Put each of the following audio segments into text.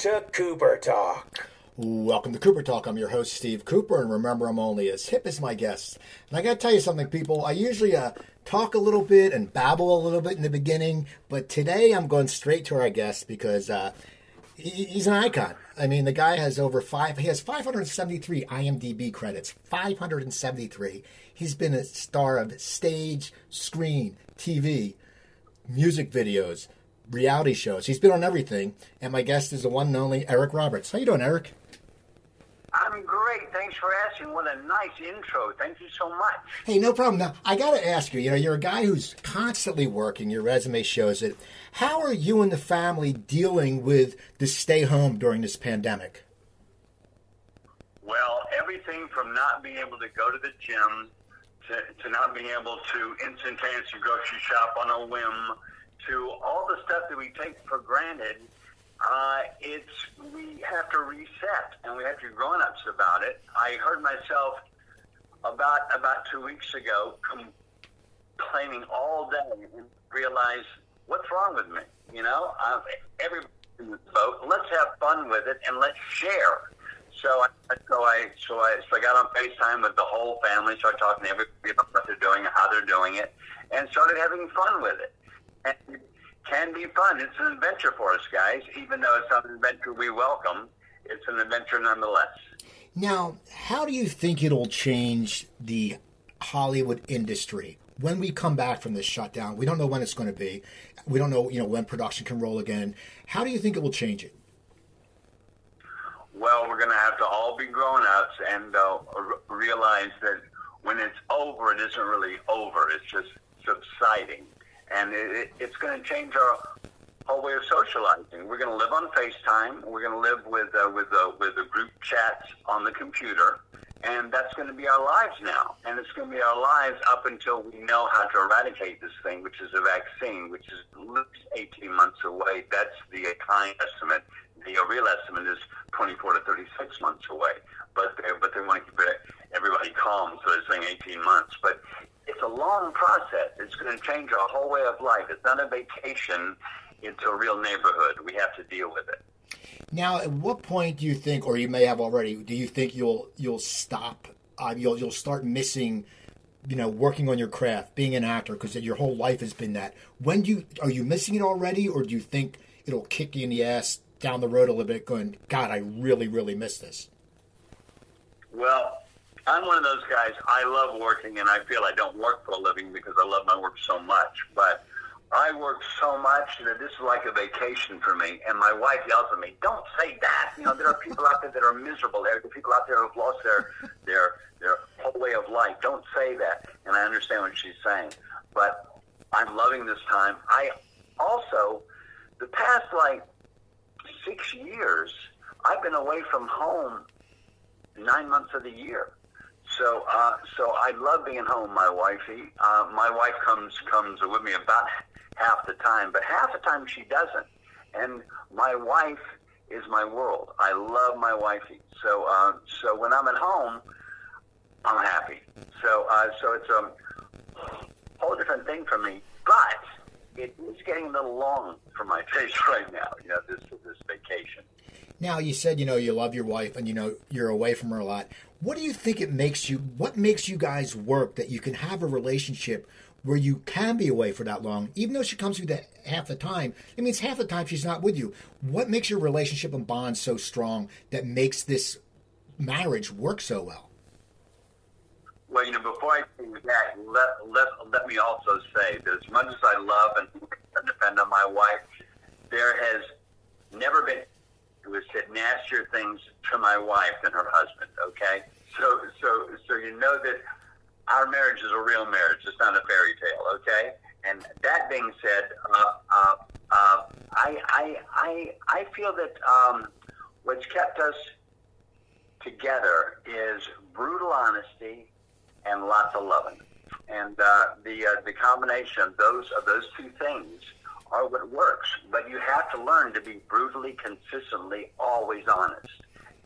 To Cooper Talk. Welcome to Cooper Talk. I'm your host, Steve Cooper, and remember, I'm only as hip as my guests. And I got to tell you something, people. I usually uh, talk a little bit and babble a little bit in the beginning, but today I'm going straight to our guest because uh, he, he's an icon. I mean, the guy has over five. He has 573 IMDb credits. 573. He's been a star of stage, screen, TV, music videos, reality shows. He's been on everything. And my guest is the one and only Eric Roberts. How you doing, Eric? I'm great. Thanks for asking. What a nice intro. Thank you so much. Hey, no problem. Now, I got to ask you, you know, you're a guy who's constantly working. Your resume shows it. How are you and the family dealing with the stay home during this pandemic? Well, everything from not being able to go to the gym to, to not being able to instantaneously grocery shop on a whim to all the stuff that we take for granted uh, it's we have to reset, and we have to be grown-ups about it. I heard myself about about two weeks ago complaining all day and realize what's wrong with me. You know, uh, every boat. Let's have fun with it and let's share. So I, so I, so I, so I got on FaceTime with the whole family, started talking to everybody about what they're doing, how they're doing it, and started having fun with it. And can be fun. It's an adventure for us, guys. Even though it's not an adventure we welcome, it's an adventure nonetheless. Now, how do you think it'll change the Hollywood industry when we come back from this shutdown? We don't know when it's going to be. We don't know, you know, when production can roll again. How do you think it will change it? Well, we're going to have to all be grown-ups and uh, realize that when it's over, it isn't really over. It's just subsiding and it, it's going to change our whole way of socializing. We're going to live on FaceTime. We're going to live with uh, with uh, with the group chats on the computer, and that's going to be our lives now. And it's going to be our lives up until we know how to eradicate this thing, which is a vaccine, which is least 18 months away. That's the kind estimate. The real estimate is 24 to 36 months away. But they, but they want to keep everybody calm, so they're saying 18 months. But it's a long process. It's going to change our whole way of life. It's not a vacation into a real neighborhood. We have to deal with it. Now, at what point do you think, or you may have already, do you think you'll you'll stop? Uh, you'll you'll start missing, you know, working on your craft, being an actor, because your whole life has been that. When do you are you missing it already, or do you think it'll kick you in the ass down the road a little bit, going, God, I really really miss this? Well, I'm one of those guys. I love working, and I feel I don't work for a living because I love my work so much. But I work so much that this is like a vacation for me. And my wife yells at me, "Don't say that." You know, there are people out there that are miserable. There are people out there who've lost their their their whole way of life. Don't say that. And I understand what she's saying, but I'm loving this time. I also, the past like six years, I've been away from home nine months of the year. So, uh, so I love being home, my wifey. Uh, my wife comes comes with me about half the time, but half the time she doesn't. And my wife is my world. I love my wifey. So, uh, so when I'm at home, I'm happy. So, uh, so it's a whole different thing for me. But it is getting a little long for my face right now. You know, this this vacation. Now you said you know you love your wife and you know you're away from her a lot. What do you think it makes you? What makes you guys work that you can have a relationship where you can be away for that long, even though she comes with you half the time? It means half the time she's not with you. What makes your relationship and bond so strong that makes this marriage work so well? Well, you know, before I say that, let, let, let me also say that as much as I love and depend on my wife, there has never been who has said nastier things to my wife than her husband. Okay, so so so you know that our marriage is a real marriage. It's not a fairy tale. Okay, and that being said, uh, uh, uh, I I I I feel that um, what's kept us together is brutal honesty and lots of loving, and uh, the uh, the combination of those of those two things are what works. But you have to learn to be brutally, consistently, always honest.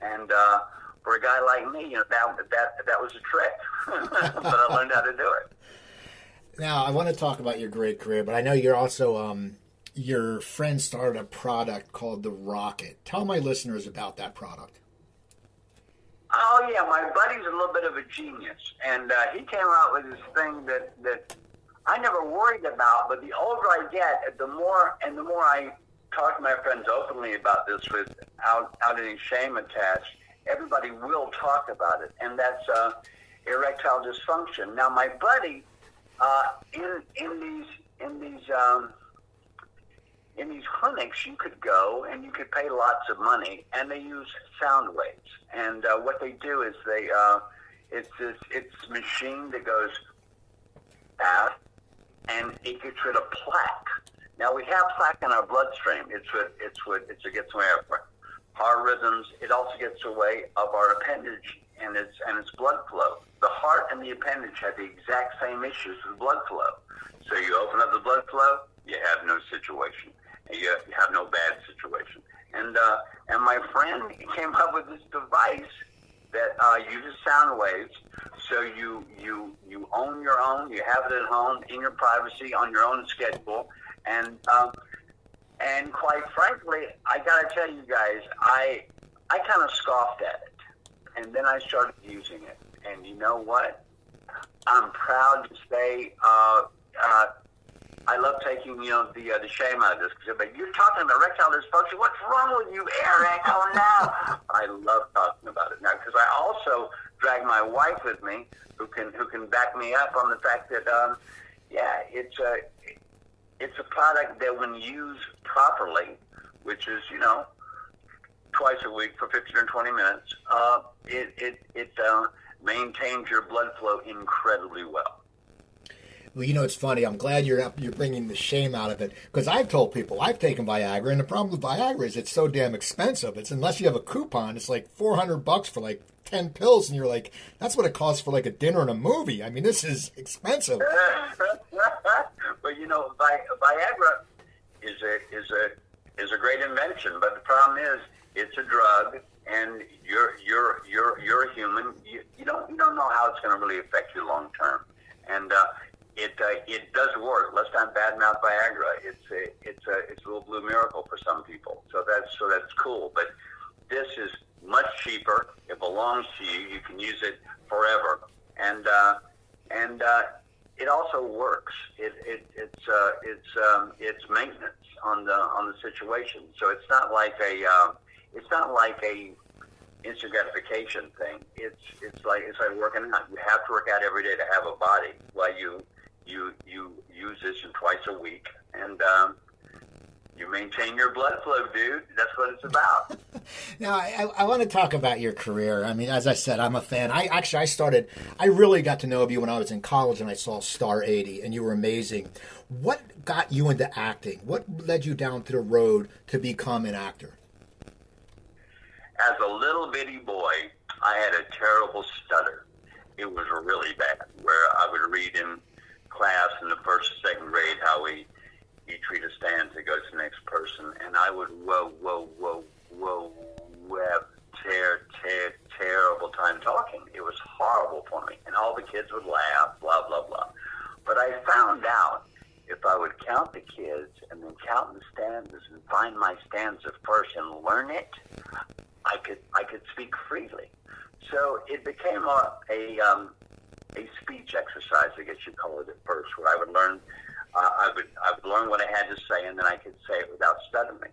And uh, for a guy like me, you know, that that that was a trick, but I learned how to do it. Now I want to talk about your great career, but I know you're also um, your friend started a product called the Rocket. Tell my listeners about that product. Oh yeah, my buddy's a little bit of a genius, and uh, he came out with this thing that that I never worried about. But the older I get, the more and the more I talk to my friends openly about this without out any shame attached. Everybody will talk about it, and that's uh, erectile dysfunction. Now, my buddy, uh, in in these in these um, in these clinics, you could go and you could pay lots of money, and they use sound waves. And uh, what they do is they uh, it's this it's machine that goes fast, and it gets rid of plaque. Now we have plaque in our bloodstream. It's what it's what it's, it gets away of heart rhythms. It also gets away of our appendage and its and its blood flow. The heart and the appendage have the exact same issues with blood flow. So you open up the blood flow, you have no situation and you, have no bad situation. And uh, and my friend came up with this device that uh, uses sound waves. So you you you own your own. You have it at home in your privacy on your own schedule. And um, and quite frankly, I gotta tell you guys, I I kind of scoffed at it, and then I started using it. And you know what? I'm proud to say uh, uh, I love taking you know the uh, the shame out of this because but you're talking about erectile dysfunction. What's wrong with you, Eric? Oh no! I love talking about it now because I also drag my wife with me, who can who can back me up on the fact that um, yeah, it's a it's a product that when used properly, which is you know twice a week for 15 or 20 minutes, uh, it it it uh, maintains your blood flow incredibly well. Well, you know, it's funny. I'm glad you're you're bringing the shame out of it because I've told people I've taken Viagra, and the problem with Viagra is it's so damn expensive. It's unless you have a coupon, it's like 400 bucks for like 10 pills, and you're like, that's what it costs for like a dinner and a movie. I mean, this is expensive. well, you know, Viagra is a is a is a great invention, but the problem is it's a drug, and you're you're you're you're a human. You, you don't you don't know how it's going to really affect you long term, and uh, it uh, it does work. Let's not badmouth Viagra. It's a it's a it's a little blue miracle for some people. So that's so that's cool. But this is much cheaper. It belongs to you. You can use it forever, and uh, and uh, it also works. It, it it's uh, it's um, it's maintenance on the on the situation. So it's not like a uh, it's not like a instant gratification thing. It's it's like it's like working out. You have to work out every day to have a body. While you you you use this twice a week, and um, you maintain your blood flow, dude. That's what it's about. now, I, I, want to talk about your career. I mean, as I said, I'm a fan. I actually I started. I really got to know of you when I was in college, and I saw Star 80, and you were amazing. What got you into acting? What led you down to the road to become an actor? As a little bitty boy, I had a terrible stutter. It was really bad, where I would read in class in the first or second grade how we each read a stanza goes to the next person, and I would whoa, whoa, whoa, whoa, web, tear, tear, terrible time talking. It was horrible for me, and all the kids would laugh, blah, blah, blah. But I found out if I would count the kids and then count the stanzas and find my stanza first and learn it, I could I could speak freely. So it became a, a um, a speech exercise, I guess it first, where I would learn, uh, I would I would learn what I had to say, and then I could say it without stuttering.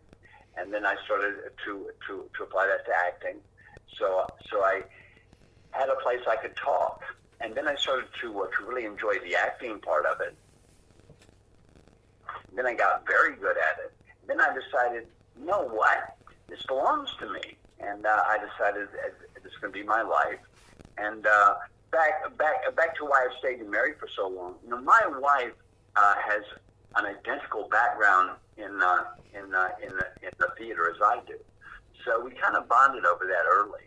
And then I started to to to apply that to acting. So so I had a place I could talk, and then I started to uh, to really enjoy the acting part of it. Then I got very good at it. Then I decided, you know what, this belongs to me, and uh, I decided this is going to be my life. And uh, back back back to why I've stayed married for so long. You know, my wife uh, has an identical background in uh, in uh, in, the, in the theater as I do, so we kind of bonded over that early,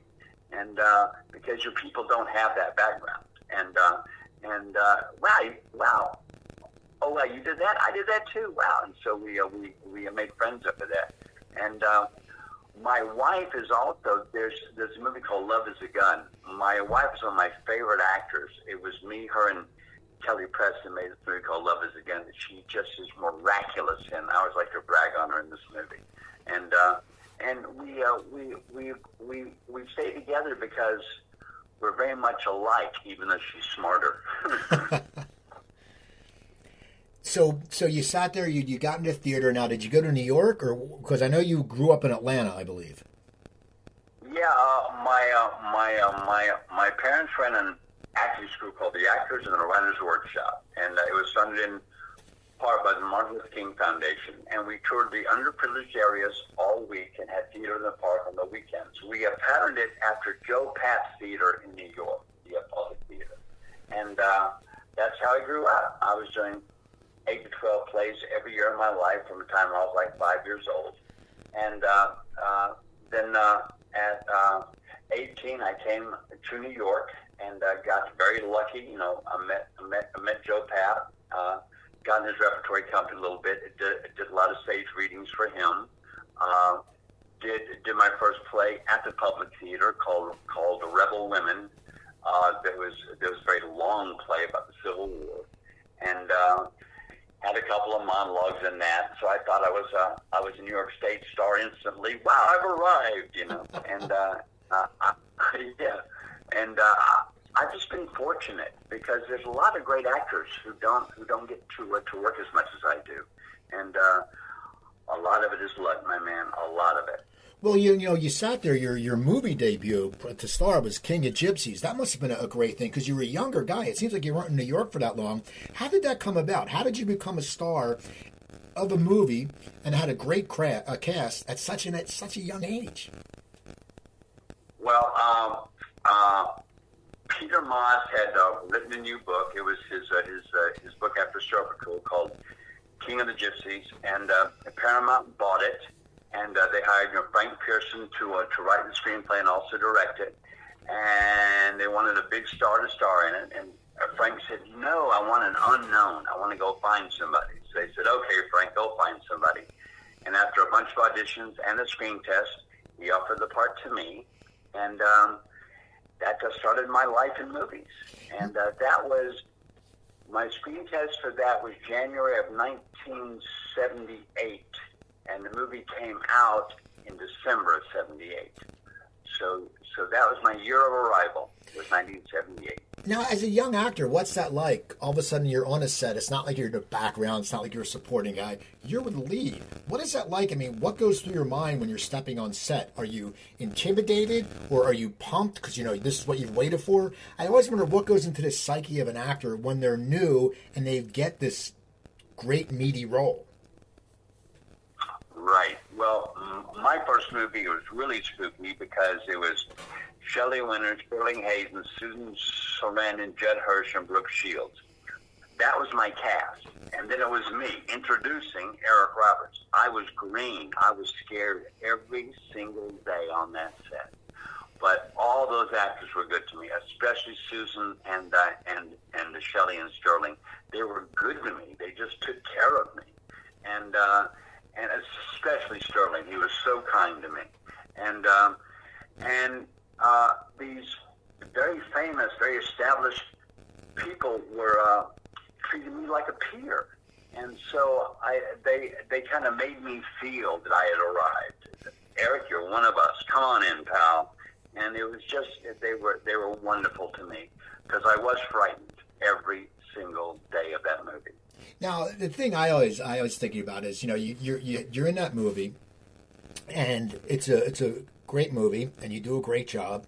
and uh, because your people don't have that background, and uh, and uh, wow, wow, oh wow, you did that, I did that too, wow, and so we uh, we we made friends over that, and. Uh, my wife is also there's there's a movie called Love Is a Gun. My wife is one of my favorite actors. It was me, her, and Kelly Preston made a movie called Love Is a Gun that she just is miraculous in. I always like to brag on her in this movie, and uh, and we uh, we we we we stay together because we're very much alike, even though she's smarter. so so you sat there, you you got into theater. Now, did you go to New York, or because I know you grew up in Atlanta, I believe. Yeah, uh, my uh, my uh, my my parents ran an acting school called the Actors and the Writers Workshop, and uh, it was funded in part by the Martin Luther King Foundation. And we toured the underprivileged areas all week and had theater in the park on the weekends. We patterned it after Joe Papp's Theater in New York, the Public Theater, and uh, that's how I grew up. I was doing eight to twelve plays every year of my life from the time I was like five years old, and uh, uh, then uh, at uh, 18 I came to New York and uh, got very lucky. You know, I met I met, I met Joe Papp, uh, got in his repertory company a little bit. It did, it did a lot of stage readings for him. Uh, did did my first play at the Public Theater called called The Rebel Women. Uh, there was there was a very long play about the Civil War, and uh, had a couple of monologues in that. So I thought I was uh, I was a New York State star instantly. Wow, I've arrived, you know. and uh, uh, yeah, and uh, I've just been fortunate because there's a lot of great actors who don't who don't get to uh, to work as much as I do, and uh, a lot of it is luck, my man. A lot of it. Well, you, you know, you sat there. Your your movie debut to star was King of Gypsies. That must have been a, great thing because you were a younger guy. It seems like you weren't in New York for that long. How did that come about? How did you become a star of a movie and had a great cra- a cast at such an at such a young age? Well, um, uh, Peter Maas had uh, written a new book. It was his uh, his uh, his book after Serpico called King of the Gypsies, and uh, Paramount bought it, and uh, they hired you know, Frank Pierson to uh, to write the screenplay and also direct it, and they wanted a big star to star in it, and uh, Frank said, "No, I want an unknown. I want to go find somebody." So they said, "Okay, Frank, go find somebody." And after a bunch of auditions and a screen test, he offered the part to me, and um, that just started my life in movies. And uh, that was my screen test for that was January of 1978, and the movie came out in December of '78. So, so that was my year of arrival. It Was 1978. Now, as a young actor, what's that like? All of a sudden, you're on a set. It's not like you're in the background. It's not like you're a supporting guy. You're with the lead. What is that like? I mean, what goes through your mind when you're stepping on set? Are you intimidated or are you pumped because you know this is what you've waited for? I always wonder what goes into the psyche of an actor when they're new and they get this great meaty role. Right. Well, my first movie was really spooky because it was Shelley Winters, Sterling Hayden, Susan Sarandon, Judd Hirsch, and Brooke Shields. That was my cast. And then it was me introducing Eric Roberts. I was green. I was scared every single day on that set. But all those actors were good to me, especially Susan and uh, and and Shelley and Sterling. They were good to me. They just took care of me, and uh, and especially Sterling. He was so kind to me, and um, and uh, these very famous, very established people were uh, treating me like a peer, and so I they they kind of made me feel that I had arrived. Eric, you're one of us. Come on in, pal. And it was just they were they were wonderful to me because I was frightened every single day of that movie. Now, the thing I always I always thinking about is you know you, you're you, you're in that movie, and it's a it's a great movie, and you do a great job.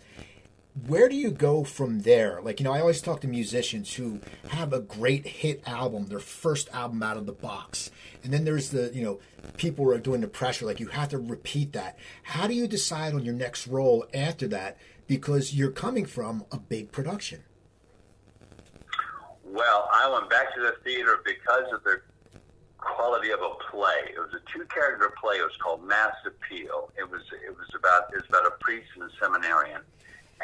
Where do you go from there? Like you know, I always talk to musicians who have a great hit album, their first album out of the box, and then there's the you know people who are doing the pressure. Like you have to repeat that. How do you decide on your next role after that? Because you're coming from a big production. Well, I went back to the theater because of the quality of a play. It was a two-character play. It was called Mass Appeal. It was it was about it was about a priest and a seminarian,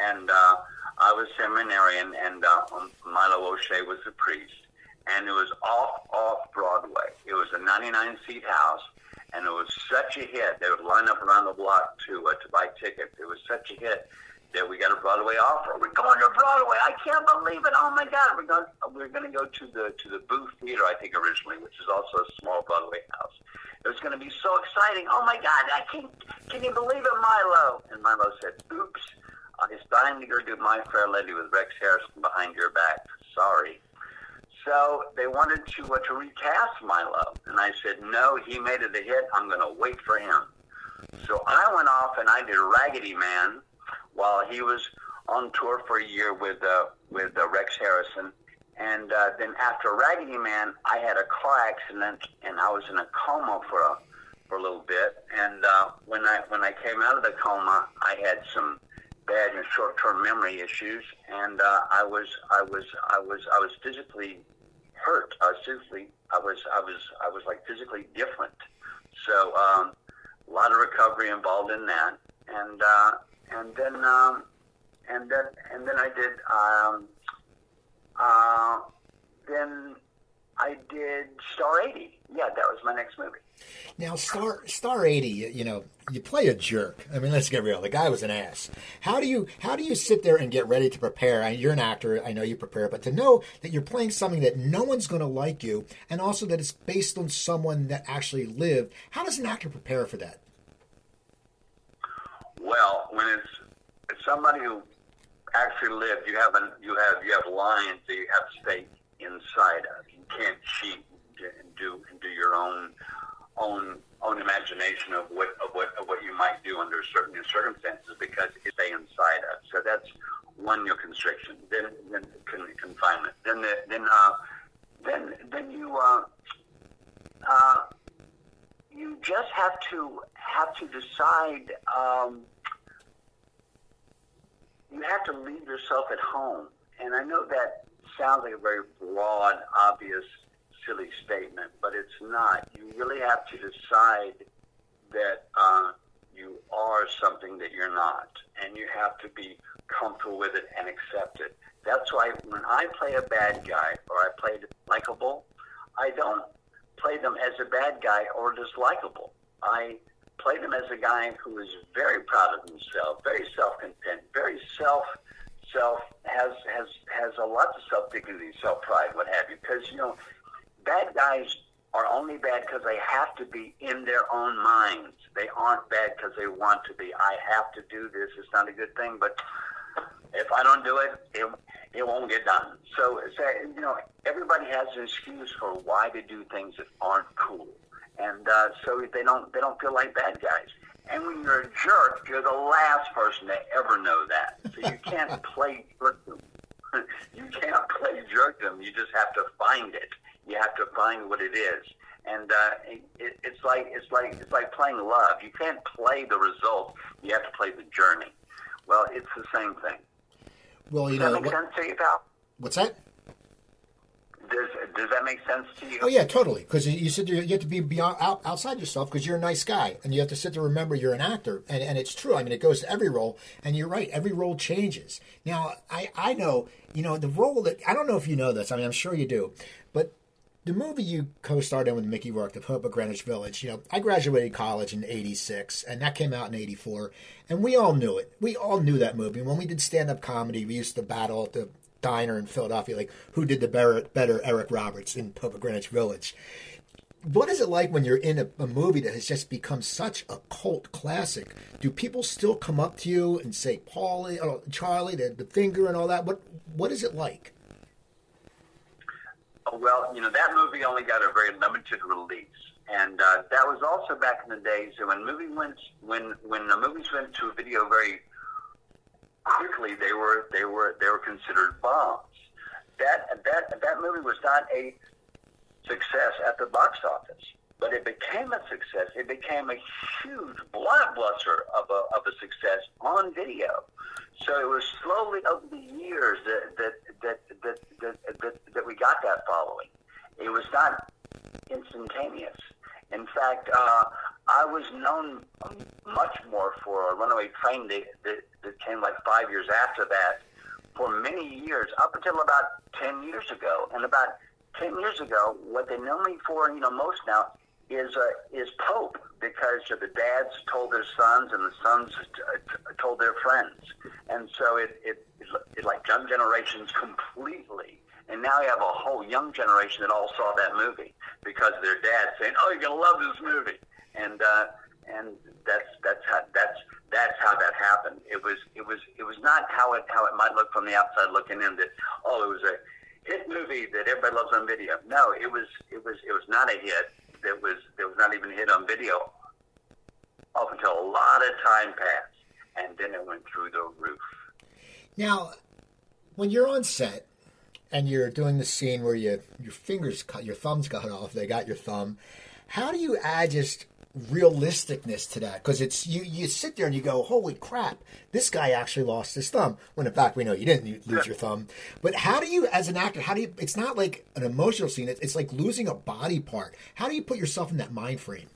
and uh, I was seminarian, and uh, Milo O'Shea was the priest, and it was off off Broadway. It was a 99-seat house, and it was such a hit. They would line up around the block to uh, to buy tickets. It was such a hit that we got a Broadway offer. We're going to Broadway. I can't believe it. Oh my God. We're going we're going to go to the to the Booth Theater, I think originally, which is also a small Broadway house. It was going to be so exciting. Oh my God. I can can you believe it, Milo? And Milo said, "Oops, uh, it's time to go do My Fair Lady with Rex Harrison behind your back. Sorry." So they wanted to uh, to recast Milo, and I said, "No, he made it a hit. I'm going to wait for him." So I went off and I did Raggedy Man while he was on tour for a year with uh, with uh, Rex Harrison. And uh, then after Raggedy Man, I had a car accident and I was in a coma for a for a little bit. And uh, when I when I came out of the coma, I had some bad and short term memory issues, and uh, I was I was I was I was physically hurt. I was physically I was I was I was like physically different. So um, a lot of recovery involved in that, and uh, and then um, and then and then I did um, uh, then I did Star 80. Yeah, that was my next movie. Now, Star Star eighty, you, you know, you play a jerk. I mean, let's get real. The guy was an ass. How do you how do you sit there and get ready to prepare? I, you're an actor. I know you prepare, but to know that you're playing something that no one's going to like you, and also that it's based on someone that actually lived. How does an actor prepare for that? Well, when it's, it's somebody who actually lived, you have an, you have you have lines that you have stake inside of. You can't cheat and do and do your own own own imagination of what of what of what you might do under certain circumstances because it's stay inside of. So that's one your constriction. Then then con- confinement. Then the, then uh, then then you uh, uh, you just have to have to decide. Um, you have to leave yourself at home, and I know that sounds like a very broad, obvious, silly statement, but it's not. You really have to decide that uh, you are something that you're not, and you have to be comfortable with it and accept it. That's why when I play a bad guy or I play likable, I don't play them as a bad guy or dislikable. I play them as a guy who is very proud of himself, very self-content, very self self has has has a lot of self dignity, self pride, what have you. Because you know, bad guys are only bad because they have to be in their own minds. They aren't bad because they want to be. I have to do this. It's not a good thing, but if I don't do it, it it won't get done. So, so you know, everybody has an excuse for why they do things that aren't cool and uh, so they don't they don't feel like bad guys. And when you're a jerk, you're the last person to ever know that. So you can't play jerkdom. you can't play jerkdom. You just have to find it. You have to find what it is. And uh, it, it's like it's like it's like playing love. You can't play the result. You have to play the journey. Well, it's the same thing. Well, you Does know that make what- sense to you, pal? what's that? Does Does that make sense to you? Oh yeah, totally. Because you said you have to be beyond out, outside yourself because you're a nice guy, and you have to sit there and remember you're an actor, and and it's true. I mean, it goes to every role, and you're right. Every role changes. Now, I I know you know the role that I don't know if you know this. I mean, I'm sure you do, but. The movie you co-starred in with Mickey Rourke, The Pope of Greenwich Village, you know, I graduated college in 86, and that came out in 84, and we all knew it. We all knew that movie. When we did stand-up comedy, we used to battle at the diner in Philadelphia, like who did the better, better Eric Roberts in Pope of Greenwich Village. What is it like when you're in a, a movie that has just become such a cult classic? Do people still come up to you and say, "Paulie, uh, Charlie, the, the finger, and all that"? What What is it like? Well, you know, that movie only got a very limited release. And uh, that was also back in the days when movie went when when the movies went to video very quickly, they were they were they were considered bombs. That that that movie was not a success at the box office, but it became a success. It became a huge blockbuster of a of a success on video. So it was slowly over the years that that that that that, that, that we got that following. It was not instantaneous. In fact, uh, I was known much more for a runaway train that, that, that came like five years after that for many years, up until about 10 years ago. And about 10 years ago, what they know me for, you know, most now, is uh, is Pope because the dads told their sons and the sons t- t- told their friends, and so it it, it, it like young generations completely. And now you have a whole young generation that all saw that movie because their dad saying, "Oh, you're gonna love this movie," and uh, and that's that's how that's that's how that happened. It was it was it was not how it how it might look from the outside looking in that oh it was a hit movie that everybody loves on video. No, it was it was it was not a hit. That was that was not even hit on video up until a lot of time passed, and then it went through the roof. Now, when you're on set and you're doing the scene where you your fingers cut, your thumbs cut off, they got your thumb. How do you add just realisticness to that? Because it's you you sit there and you go holy crap this guy actually lost his thumb. When in fact we know you didn't lose your thumb. But how do you as an actor how do you it's not like an emotional scene it's, it's like losing a body part. How do you put yourself in that mind frame?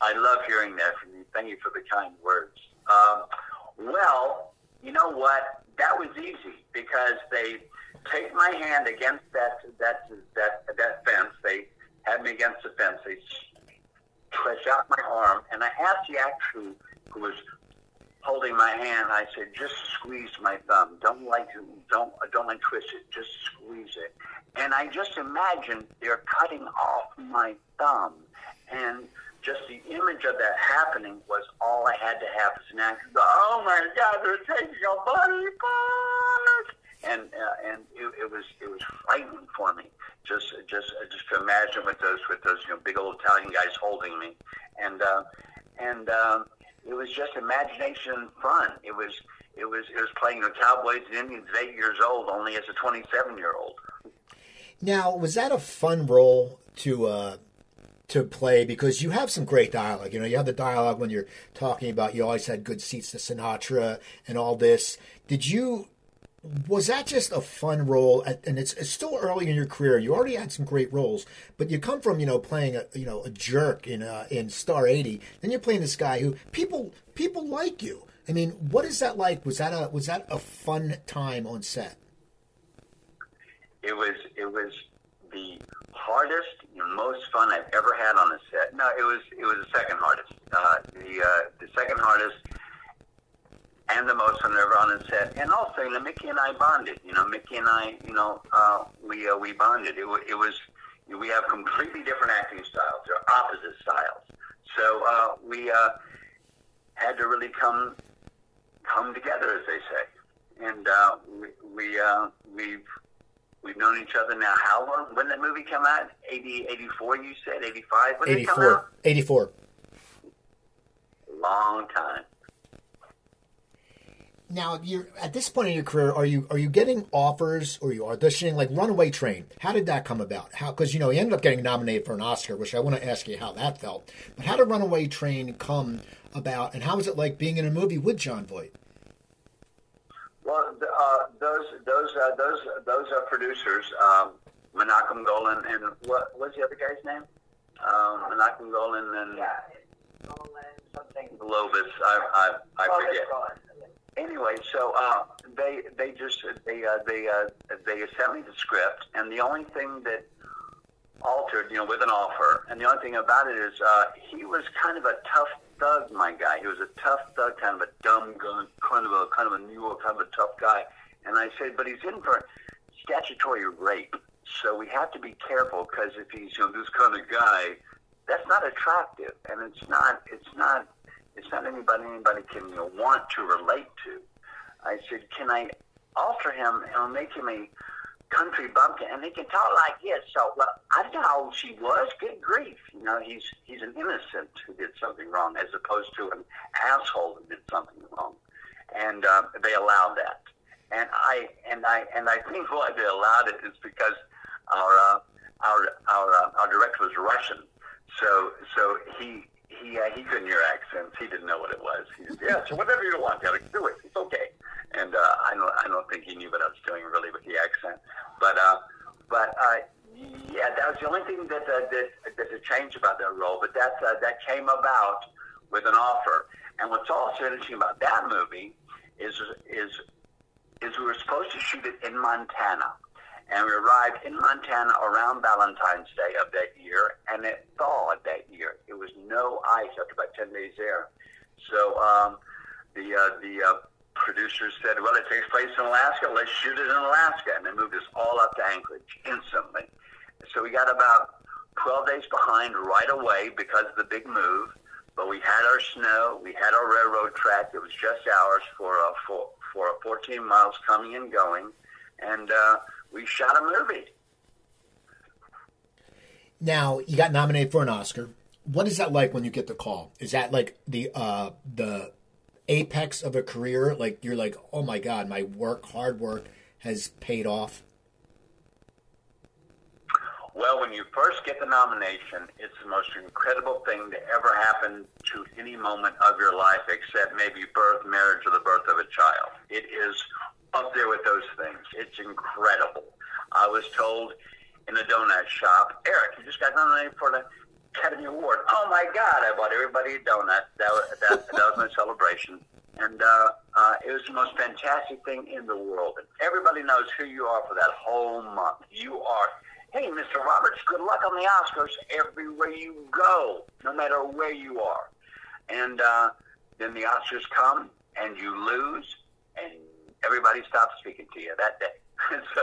I love hearing that from you. Thank you for the kind words. Um, well you know what that was easy because they take my hand against that that that that fence they had me against the fence. They stretched out my arm, and I asked the actor who was holding my hand. I said, "Just squeeze my thumb. Don't like don't don't like twist it. Just squeeze it." And I just imagined they're cutting off my thumb, and just the image of that happening was all I had to have as an actor. Oh my God, they're taking a body part and uh, and it, it was it was frightening for me just just just to imagine with those with those you know big old Italian guys holding me, and uh, and um, it was just imagination fun. It was it was it was playing the Cowboys and Indians eight years old, only as a twenty seven year old. Now, was that a fun role to uh, to play because you have some great dialogue. You know, you have the dialogue when you're talking about you always had good seats to Sinatra and all this. Did you was that just a fun role? And it's, it's, still early in your career. You already had some great roles, but you come from you know playing a you know a jerk in uh, in Star eighty. Then you're playing this guy who people people like you. I mean, what is that like? Was that a was that a fun time on set? It was it was the hardest, most fun I've ever had on a set. No, it was it was the second hardest. Uh, the uh, the second hardest and the most fun ever on the set. And also, you know, Mickey and I bonded. You know, Mickey and I, you know, uh, we uh, we bonded. It, it was we have completely different acting styles. They're opposite styles. So uh, we uh, had to really come come together, as they say. And uh, we we uh, we've we've known each other now. How long? When that movie come out? 80, 84, You said eighty five. When 84. It come out? Eighty four. Long time now you're at this point in your career are you are you getting offers or you auditioning like runaway train how did that come about how because you know you ended up getting nominated for an oscar which i want to ask you how that felt but how did runaway train come about and how was it like being in a movie with Jon Voight well uh, those those uh, those those are producers um, menachem golan and what was the other guy's name? Um, menachem golan and yeah, something. Globus. I i, I forget. Anyway, so uh, they they just they uh, they uh, they sent me the script, and the only thing that altered, you know, with an offer, and the only thing about it is uh, he was kind of a tough thug, my guy. He was a tough thug, kind of a dumb gun, kind of a kind of a New York, kind of a tough guy. And I said, but he's in for statutory rape, so we have to be careful because if he's you know this kind of guy, that's not attractive, and it's not it's not it's not anybody anybody can you know, want to relate to. I said, can I alter him and make him a country bumpkin? And he can talk like this. So, well, I don't know how old she was. Good grief. You know, he's he's an innocent who did something wrong as opposed to an asshole who did something wrong. And uh, they allowed that. And I and I and I think why they allowed it is because our uh, our our uh, our director was Russian, so so he he uh, he couldn't hear accents. He didn't know what it was. He said, "Yeah, so whatever you want, gotta do it. It's okay." And uh, I don't I don't think he knew what I was doing really with the accent. But uh, but uh, yeah, that was the only thing that uh, that that a change about that role. But that uh, that came about with an offer. And what's also interesting about that movie is is is we were supposed to shoot it in Montana, And we arrived in Montana around Valentine's Day of that year, and it thawed that year. It was no ice after about 10 days there. So um, the uh, the uh, producers said, well, it takes place in Alaska. Let's shoot it in Alaska. And they moved us all up to Anchorage instantly. So we got about 12 days behind right away because of the big move. But we had our snow. We had our railroad track. It was just ours for, uh, for, for 14 miles coming and going. And uh, we shot a movie. Now, you got nominated for an Oscar. What is that like when you get the call? Is that like the uh, the apex of a career? Like you're like, oh my god, my work, hard work, has paid off. Well, when you first get the nomination, it's the most incredible thing to ever happen to any moment of your life, except maybe birth, marriage, or the birth of a child. It is up there with those things. It's incredible. I was told in a donut shop, Eric, you just got nominated for the Academy Award. Oh my God! I bought everybody a donut. That was, that, that was my celebration, and uh, uh, it was the most fantastic thing in the world. And everybody knows who you are for that whole month. You are. Hey, Mr. Roberts, good luck on the Oscars everywhere you go, no matter where you are. And uh, then the Oscars come, and you lose, and everybody stops speaking to you that day. so,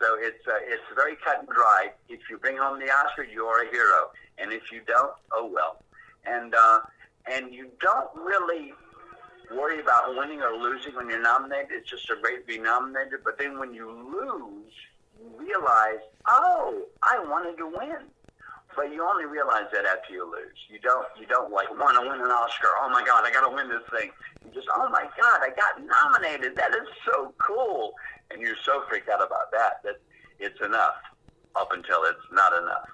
so it's uh, it's very cut and dry. If you bring home the Oscar, you're a hero, and if you don't, oh well. And uh, and you don't really worry about winning or losing when you're nominated. It's just a great to be nominated. But then when you lose, realize, oh, I wanted to win. But you only realize that after you lose. You don't you don't like want to win an Oscar. Oh my God, I got to win this thing. You just oh my God, I got nominated. That is so cool. And you're so freaked out about that that it's enough up until it's not enough.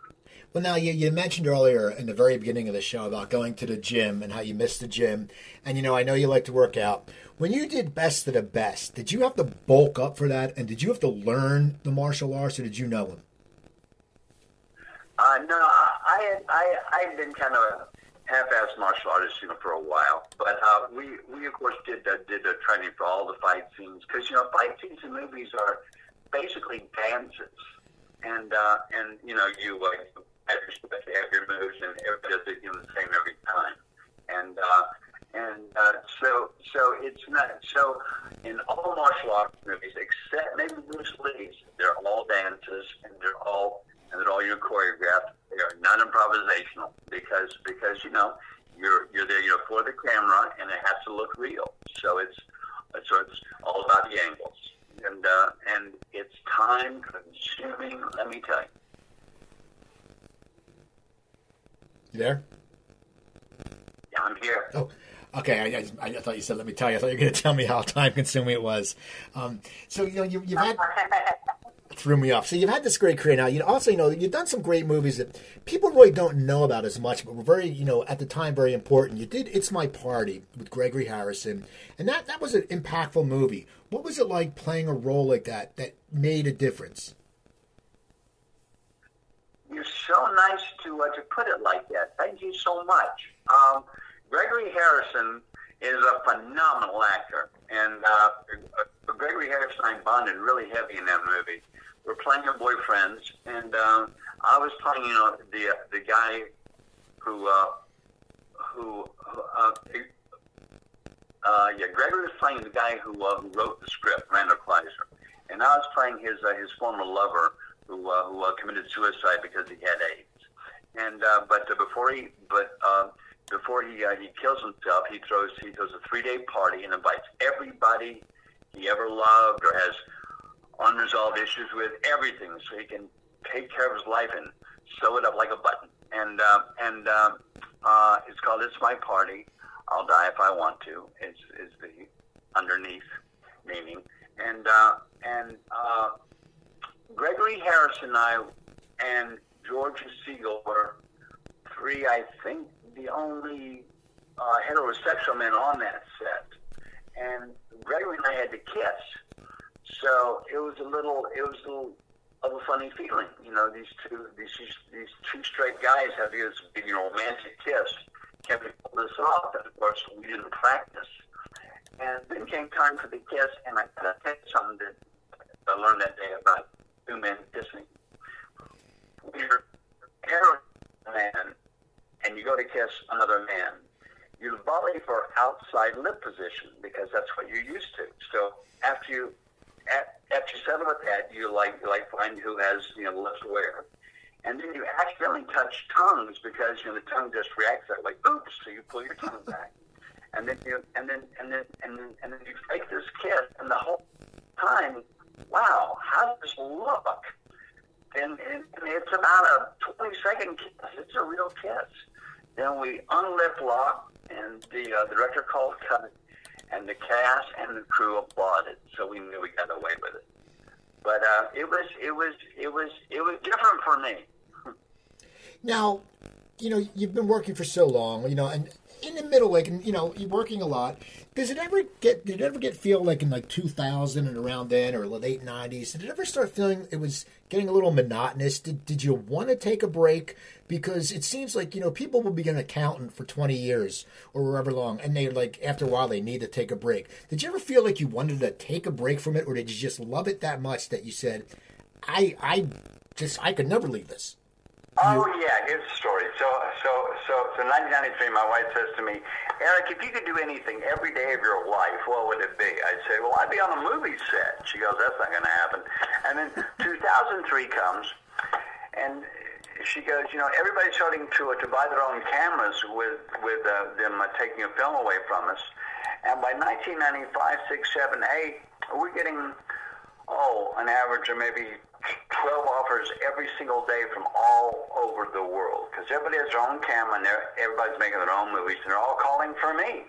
Well, now you, you mentioned earlier in the very beginning of the show about going to the gym and how you missed the gym. And, you know, I know you like to work out. When you did best of the best, did you have to bulk up for that? And did you have to learn the martial arts or did you know them? Uh, no, I had I I had been kind of a half-assed martial artist, you know, for a while. But uh, we we of course did uh, did a training for all the fight scenes because you know fight scenes in movies are basically dances, and uh, and you know you uh, have your moves and everybody does it you know the same every time, and. Uh, and uh, so, so it's not so. In all martial arts movies, except maybe Bruce Lee's, they're all dances and they're all and they're all you choreographed. They are not improvisational because because you know you're you're there you know for the camera and it has to look real. So it's so it's all about the angles and uh, and it's time consuming. Let me tell you. You there? Yeah, I'm here. Oh, okay. I, I, I, thought you said, "Let me tell you." I thought you were going to tell me how time consuming it was. Um, so you know, you, you've had threw me off. So you've had this great career now. You also, you know, you've done some great movies that people really don't know about as much, but were very, you know, at the time very important. You did "It's My Party" with Gregory Harrison, and that that was an impactful movie. What was it like playing a role like that that made a difference? You're so nice to uh, to put it like that. Thank you so much. Um, Gregory Harrison is a phenomenal actor, and uh, Gregory Harrison I bonded really heavy in that movie we're playing boyfriends, and um, I was playing, you know, the the guy who uh, who uh, uh, yeah, Gregory was playing the guy who, uh, who wrote the script, Randall Kleiser, and I was playing his uh, his former lover who uh, who uh, committed suicide because he had AIDS. And uh, but uh, before he but uh, before he uh, he kills himself, he throws he throws a three day party and invites everybody he ever loved or has unresolved issues with everything, so he can take care of his life and sew it up like a button. And uh, and uh, uh, it's called "It's My Party." I'll die if I want to. Is is the underneath meaning. And uh, and uh, Gregory Harris and I and George Segal were three, I think, the only uh, heterosexual men on that set. And Gregory and I had to kiss so it was a little, it was a little of a funny feeling. You know, these two, these these two straight guys have this you know romantic kiss. Can we pull this off? And of course, we didn't practice. And then came time for the kiss, and I got to something that I learned that day about two men kissing. You're a man and you go to kiss another man, you volley for outside lip position because that's what you're used to. So after you after you settle with that, you like you like find who has you know less wear, and then you accidentally touch tongues because you know the tongue just reacts that way. Oops! So you pull your tongue back, and then you and then and then and then and then you fake this kiss, and the whole time, wow, how does this look? And, and, and it's about a 20 second kiss. It's a real kiss. Then we unlip lock, and the uh, director called cut, and the cast and the crew applauded. So we knew we got away with it. But uh, it was it was it was it was different for me. Now, you know, you've been working for so long, you know, and in the middle, like, and you know, you're working a lot. Does it ever get? Did it ever get feel like in like 2000 and around then, or late 90s? Did it ever start feeling it was getting a little monotonous? Did Did you want to take a break? Because it seems like you know people will be an accountant for 20 years or wherever long, and they like after a while they need to take a break. Did you ever feel like you wanted to take a break from it, or did you just love it that much that you said, "I I just I could never leave this." Oh yeah, here's the story. So so so so 1993, my wife says to me, Eric, if you could do anything every day of your life, what would it be? I'd say, well, I'd be on a movie set. She goes, that's not going to happen. And then 2003 comes, and she goes, you know, everybody's starting to to buy their own cameras with with uh, them uh, taking a film away from us. And by 1995, six, seven, eight, we're getting oh, an average of maybe 12 offers every single day from all over the world because everybody has their own camera and everybody's making their own movies and they're all calling for me.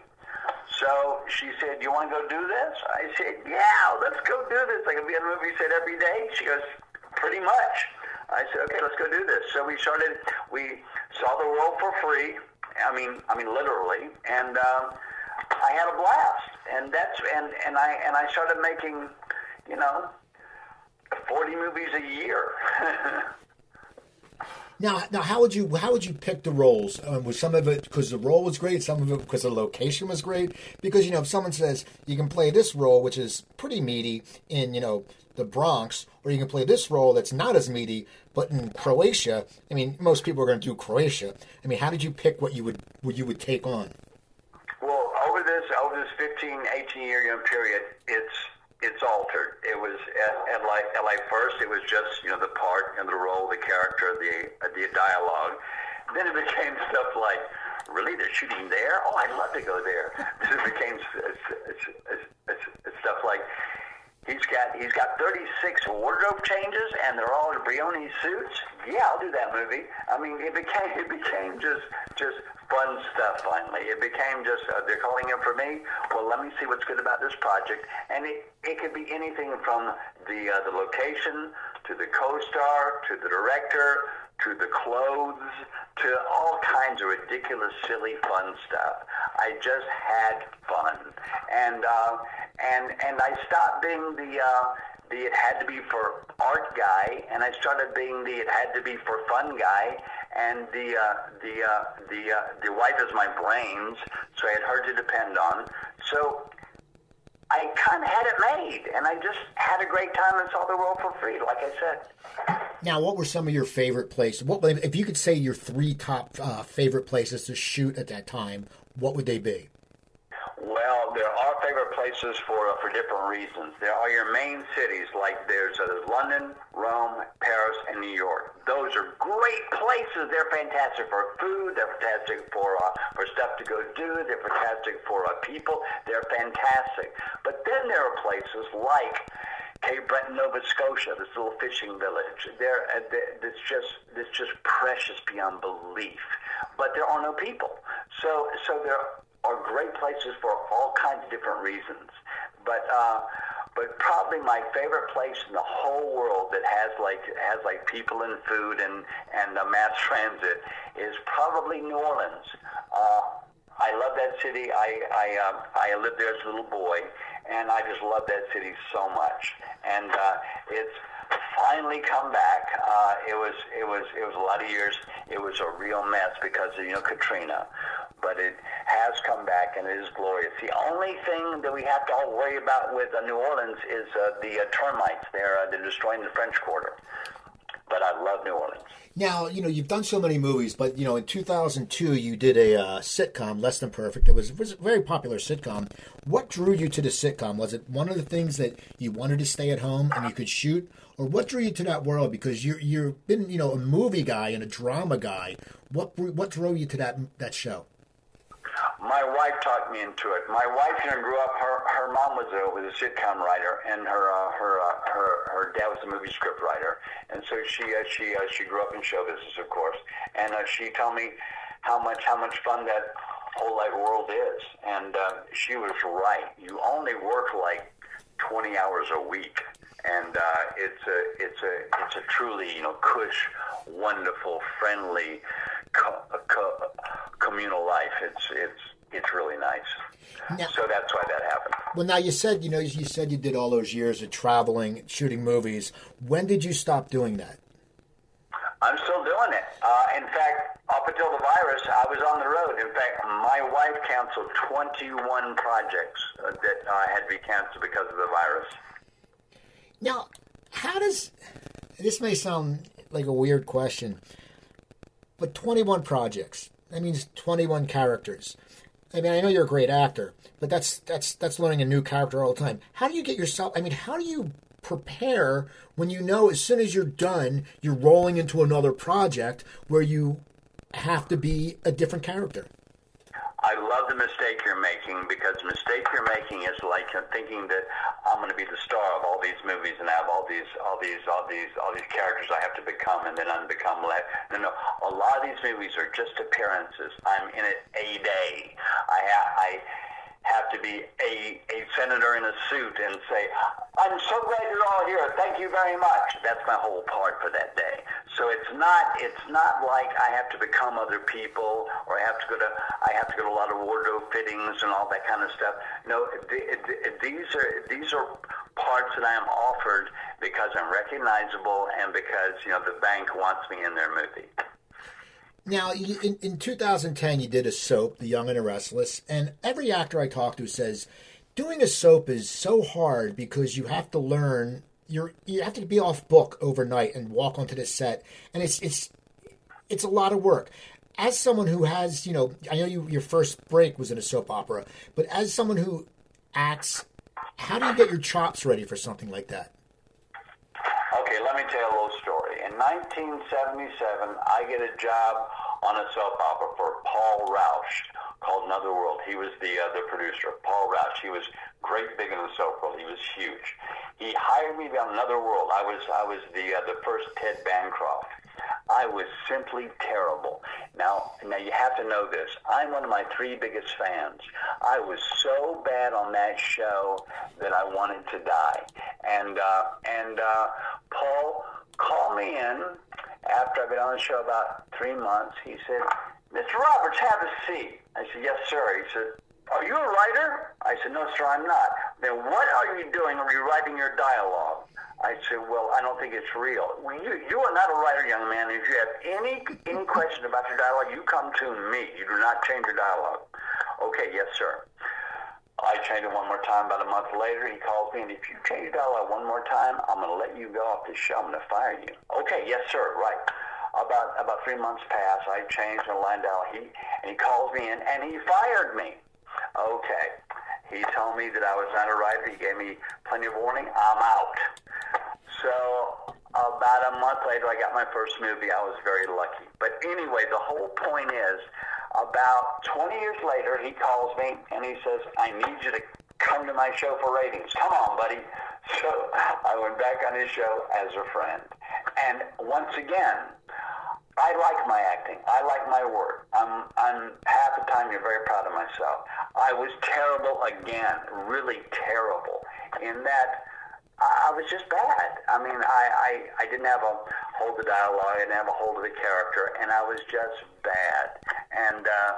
So she said, "You want to go do this?" I said, "Yeah, let's go do this. I can be on a movie set every day." She goes, "Pretty much." I said, "Okay, let's go do this." So we started. We saw the world for free. I mean, I mean literally, and um, I had a blast. And that's and and I and I started making, you know, 40 movies a year. now, now, how would you how would you pick the roles? Um, was some of it because the role was great, some of it because the location was great? Because you know, if someone says you can play this role, which is pretty meaty in you know the Bronx, or you can play this role that's not as meaty, but in Croatia. I mean, most people are going to do Croatia. I mean, how did you pick what you would what you would take on? Well, over this over this 15, 18 year period, it's it's altered. It was at, at like at like first it was just you know the part and the role, the character, the the dialogue. Then it became stuff like, really, they're shooting there? Oh, I'd love to go there. Then it became stuff like, he's got he's got 36 wardrobe changes and they're all in Brioni suits. Yeah, I'll do that movie. I mean, it became it became just just fun stuff finally. It became just, uh, they're calling in for me. Well, let me see what's good about this project. And it, it could be anything from the, uh, the location to the co-star to the director to the clothes to all kinds of ridiculous, silly, fun stuff. I just had fun. And, uh, and, and I stopped being the, uh, the it had to be for art guy, and I started being the it had to be for fun guy, and the uh, the uh, the uh, the wife is my brains, so I had her to depend on. So I kind of had it made, and I just had a great time and saw the world for free, like I said. Now, what were some of your favorite places? What if you could say your three top uh, favorite places to shoot at that time? What would they be? Well, there are favorite places for uh, for different reasons. There are your main cities, like there's uh, London, Rome, Paris, and New York. Those are great places. They're fantastic for food. They're fantastic for uh, for stuff to go do. They're fantastic for uh, people. They're fantastic. But then there are places like Cape Breton, Nova Scotia, this little fishing village. There, uh, it's just it's just precious beyond belief. But there are no people. So so there are great places for all kinds of different reasons. But uh, but probably my favorite place in the whole world that has like has like people and food and and uh, mass transit is probably New Orleans. Uh, I love that city. I I um, I lived there as a little boy, and I just love that city so much. And uh, it's finally come back. Uh, it was it was it was a lot of years. It was a real mess because of you know Katrina, but it has come back and it is glorious. The only thing that we have to all worry about with uh, New Orleans is uh, the uh, termites. They're uh, they're destroying the French Quarter. But I love New Orleans. Now, you know, you've done so many movies, but, you know, in 2002, you did a uh, sitcom, Less Than Perfect. It was, was a very popular sitcom. What drew you to the sitcom? Was it one of the things that you wanted to stay at home and you could shoot? Or what drew you to that world? Because you're, you've been, you know, a movie guy and a drama guy. What, what drove you to that, that show? My wife talked me into it. My wife, you know, grew up. Her her mom was a was a sitcom writer, and her uh, her uh, her her dad was a movie script writer, and so she uh, she uh, she grew up in show business, of course. And uh, she told me how much how much fun that whole like world is, and uh, she was right. You only work like twenty hours a week, and uh, it's a it's a it's a truly you know cush, wonderful, friendly, co- co- communal life. It's it's it's really nice. Now- so that's why that happened. Well, now you said, you know, you said you did all those years of traveling, shooting movies. When did you stop doing that? I'm still doing it. Uh, in fact, up until the virus, I was on the road. In fact, my wife canceled 21 projects uh, that uh, had to be canceled because of the virus. Now, how does this may sound like a weird question, but 21 projects. That means 21 characters. I mean, I know you're a great actor, but that's that's that's learning a new character all the time. How do you get yourself? I mean, how do you prepare when you know as soon as you're done, you're rolling into another project where you have to be a different character? I love the mistake you're making because the mistake you're making is like thinking that I'm going to be the star of all these movies and have all these, all these, all these, all these characters I have to become and then unbecome. Le- no, no. A lot of these movies are just appearances. I'm in it a day. I, I have to be a, a senator in a suit and say, I'm so glad you're all here. Thank you very much. That's my whole part for that day. So it's not it's not like I have to become other people or I have to go to I have to go to a lot of wardrobe fittings and all that kind of stuff. No, th- th- these are these are parts that I am offered because I'm recognizable and because you know the bank wants me in their movie. Now, in, in 2010, you did a soap, The Young and the Restless, and every actor I talk to says doing a soap is so hard because you have to learn. You're you have to be off book overnight and walk onto the set, and it's it's it's a lot of work. As someone who has, you know, I know you your first break was in a soap opera, but as someone who acts, how do you get your chops ready for something like that? Okay, let me tell a little story. In 1977, I get a job on a soap opera for Paul Rauch called Another World. He was the uh, the producer. Paul Rauch. He was great big in the soap world. He was huge. He hired me on Another World. I was I was the uh, the first Ted Bancroft. I was simply terrible. Now, now you have to know this. I'm one of my three biggest fans. I was so bad on that show that I wanted to die. And uh, and uh, Paul called me in after I've been on the show about three months. He said, "Mr. Roberts, have a seat." I said, "Yes, sir." He said, "Are you a writer?" I said, "No, sir, I'm not." Then what are you doing? Are you writing your dialogue? I said, well, I don't think it's real. You, you are not a writer, young man. If you have any, any question about your dialogue, you come to me. You do not change your dialogue. Okay, yes, sir. I changed it one more time. About a month later, he calls me, and if you change your dialogue one more time, I'm going to let you go off the show. I'm going to fire you. Okay, yes, sir. Right. About about three months pass. I changed my line dialogue. He and he calls me in, and he fired me. Okay. He told me that I was not a writer. He gave me plenty of warning. I'm out. So about a month later, I got my first movie. I was very lucky. But anyway, the whole point is, about 20 years later, he calls me and he says, "I need you to come to my show for ratings. Come on, buddy." So I went back on his show as a friend. And once again, I like my acting. I like my work. I'm, I'm half the time you're very proud of myself. I was terrible again, really terrible, in that I was just bad. I mean, I, I, I didn't have a hold of dialogue. I didn't have a hold of the character, and I was just bad. And uh,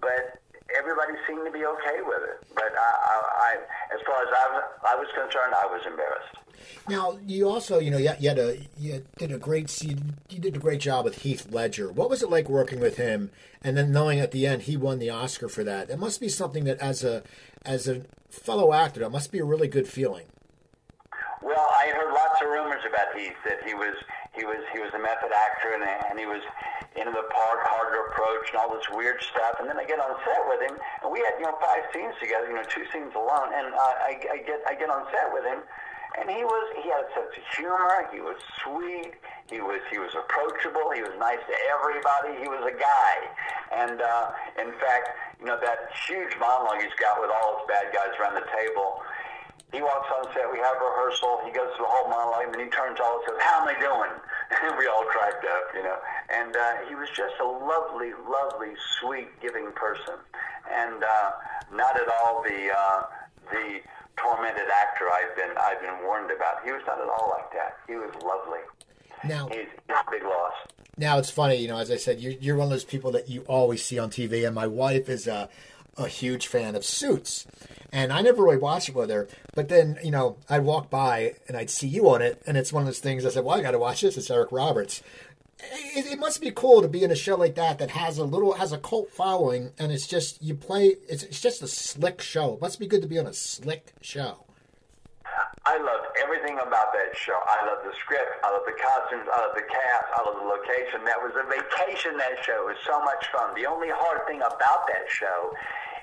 but everybody seemed to be okay with it. But I, I, I as far as I, I was concerned, I was embarrassed. Now you also, you know, you, you had a you did a great you, you did a great job with Heath Ledger. What was it like working with him, and then knowing at the end he won the Oscar for that? It must be something that, as a as a fellow actor, that must be a really good feeling. Well, I heard lots of rumors about Heath that he was he was he was a method actor and, and he was into the part, hard to approach, and all this weird stuff. And then I get on set with him, and we had you know five scenes together, you know two scenes alone, and uh, I, I get I get on set with him, and he was he had a sense of humor. He was sweet. He was he was approachable. He was nice to everybody. He was a guy, and uh, in fact, you know that huge monologue he's got with all his bad guys around the table he walks on set, we have rehearsal, he goes through the whole monologue, and then he turns all and says, How am I doing? And we all cracked up, you know. And uh, he was just a lovely, lovely, sweet, giving person. And uh, not at all the uh, the tormented actor I've been I've been warned about. He was not at all like that. He was lovely. Now he's, he's a big loss. Now it's funny, you know, as I said, you're, you're one of those people that you always see on TV, and my wife is a, a huge fan of Suits. And I never really watched it with her. But then, you know, I'd walk by and I'd see you on it. And it's one of those things I said, well, I got to watch this. It's Eric Roberts. It, it, must be cool to be in a show like that that has a little, has a cult following. And it's just, you play, it's, it's just a slick show. It must be good to be on a slick show. I loved everything about that show. I love the script. I love the costumes. I love the cast. I love the location. That was a vacation. That show it was so much fun. The only hard thing about that show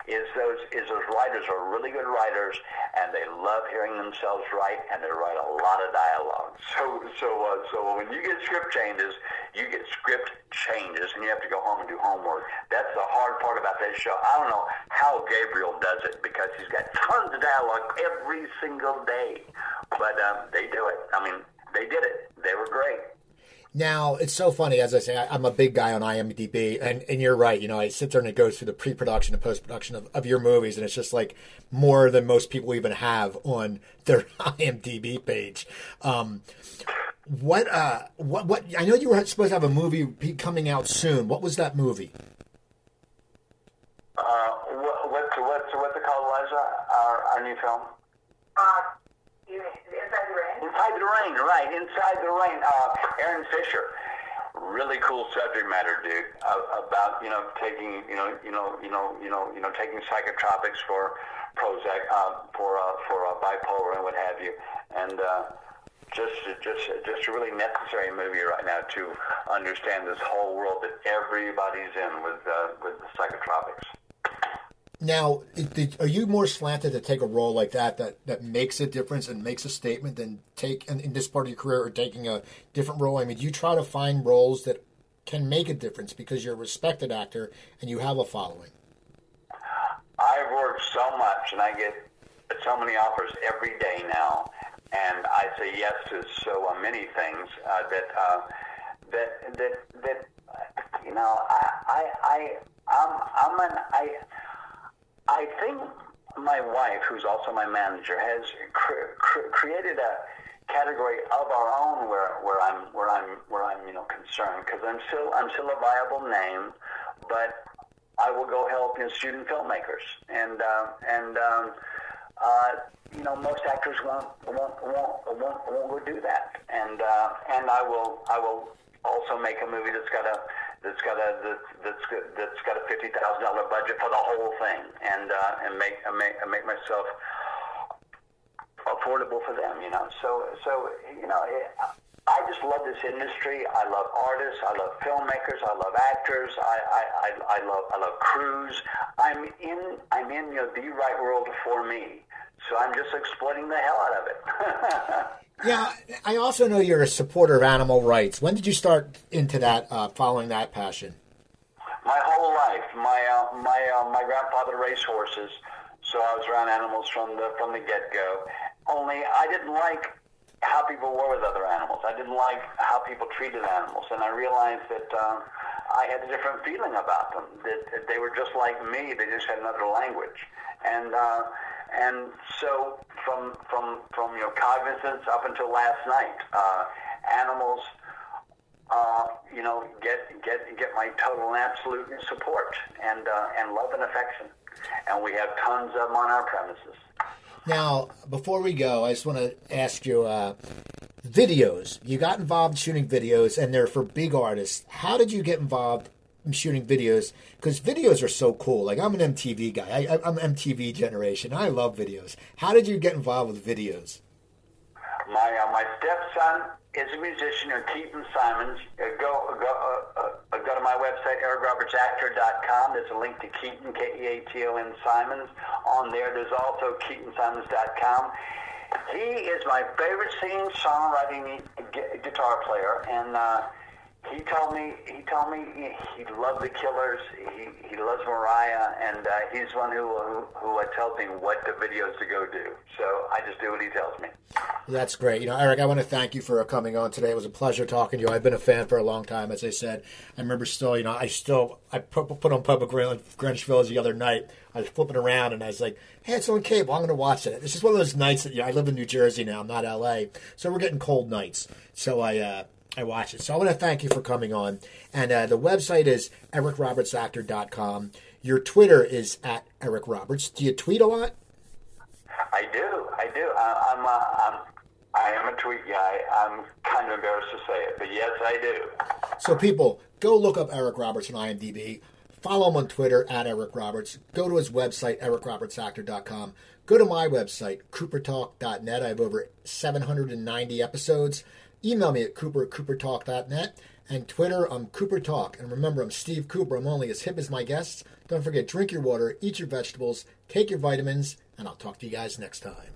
is those is those writers are really good writers and they love hearing themselves write and they write a lot of dialogue. So so uh, so when you get script changes, you get script changes and you have to go home and do homework. That's the hard part about that show. I don't know how Gabriel does it because he's got tons of dialogue every single day, but um, they do it. I mean, they did it. They were great. Now it's so funny, as I say, I, am a big guy on IMDb, and, and you're right. You know, I sit there and it goes through the pre-production and post-production of, of your movies, and it's just like more than most people even have on their IMDb page. Um, what, uh, what, what? I know you were supposed to have a movie coming out soon. What was that movie? Uh, what, what's what's what's it called, Eliza? Our, our new film. Uh, Inside the Rain? Inside the Rain, right. Inside the Rain. Uh, Aaron Fisher. Really cool subject matter, dude. About you know taking you know you know you know you know you know taking psychotropics for Prozac uh, for uh, for uh, bipolar and what have you, and uh, just just just a really necessary movie right now to understand this whole world that everybody's in with uh, with the psychotropics. Now, are you more slanted to take a role like that that, that makes a difference and makes a statement than take in, in this part of your career or taking a different role? I mean, do you try to find roles that can make a difference because you're a respected actor and you have a following? I've worked so much and I get so many offers every day now, and I say yes to so many things uh, that uh, that that that you know I I I I'm I'm an I I think my wife, who's also my manager, has cr- cr- created a category of our own where, where I'm where I'm where I'm you know concerned because I'm still I'm still a viable name, but I will go help you know, student filmmakers. And uh, and um, uh, you know most actors won't won't won't won't, won't go do that. And uh, and I will I will also make a movie that's got a that's got a that's that's got a fifty thousand dollar budget for the whole thing, and uh, and make make make myself affordable for them. You know, so so you know. It, I just love this industry. I love artists. I love filmmakers. I love actors. I, I, I, I love I love crews. I'm in I'm in you know, the right world for me. So I'm just exploiting the hell out of it. Yeah, I also know you're a supporter of animal rights. When did you start into that, uh, following that passion? My whole life. My uh, my uh, my grandfather raced horses, so I was around animals from the from the get go. Only I didn't like how people were with other animals. I didn't like how people treated animals, and I realized that uh, I had a different feeling about them. That, that they were just like me. They just had another language, and. Uh, and so from from from your cognizance up until last night, uh, animals uh, you know, get get get my total and absolute support and uh, and love and affection. And we have tons of them on our premises. Now, before we go, I just want to ask you uh, videos. You got involved shooting videos, and they're for big artists. How did you get involved in shooting videos? Because videos are so cool. Like, I'm an MTV guy, I, I'm MTV generation. I love videos. How did you get involved with videos? My uh, my stepson is a musician named Keaton Simons. Uh, go go uh, uh, go to my website ericrobertsactor.com. There's a link to Keaton K E A T O N Simons on there. There's also KeatonSimons.com. He is my favorite singing, songwriting, gu- guitar player, and uh, he told me he told me he, he loved the Killers. He he loves Mariah, and uh, he's one who who, who uh, tells me what the videos to go do. So I just do what he tells me. That's great. You know, Eric, I want to thank you for coming on today. It was a pleasure talking to you. I've been a fan for a long time, as I said. I remember still, you know, I still I put, put on Pope of Greenwich Village the other night. I was flipping around and I was like, "Hey, it's on cable. I'm going to watch it." This is one of those nights that you know, I live in New Jersey now, I'm not L.A., so we're getting cold nights. So I uh, I watch it. So I want to thank you for coming on. And uh, the website is ericrobertsactor.com. Your Twitter is at Eric Roberts. Do you tweet a lot? I do, I do. I, I'm, uh, I'm, I am a tweet guy. I'm kind of embarrassed to say it, but yes, I do. So, people, go look up Eric Roberts on IMDb. Follow him on Twitter at Eric Roberts. Go to his website, ericrobertsactor.com. Go to my website, coopertalk.net. I have over 790 episodes. Email me at cooper at coopertalk.net. And Twitter, I'm Cooper Talk. And remember, I'm Steve Cooper. I'm only as hip as my guests. Don't forget, drink your water, eat your vegetables, take your vitamins, and I'll talk to you guys next time.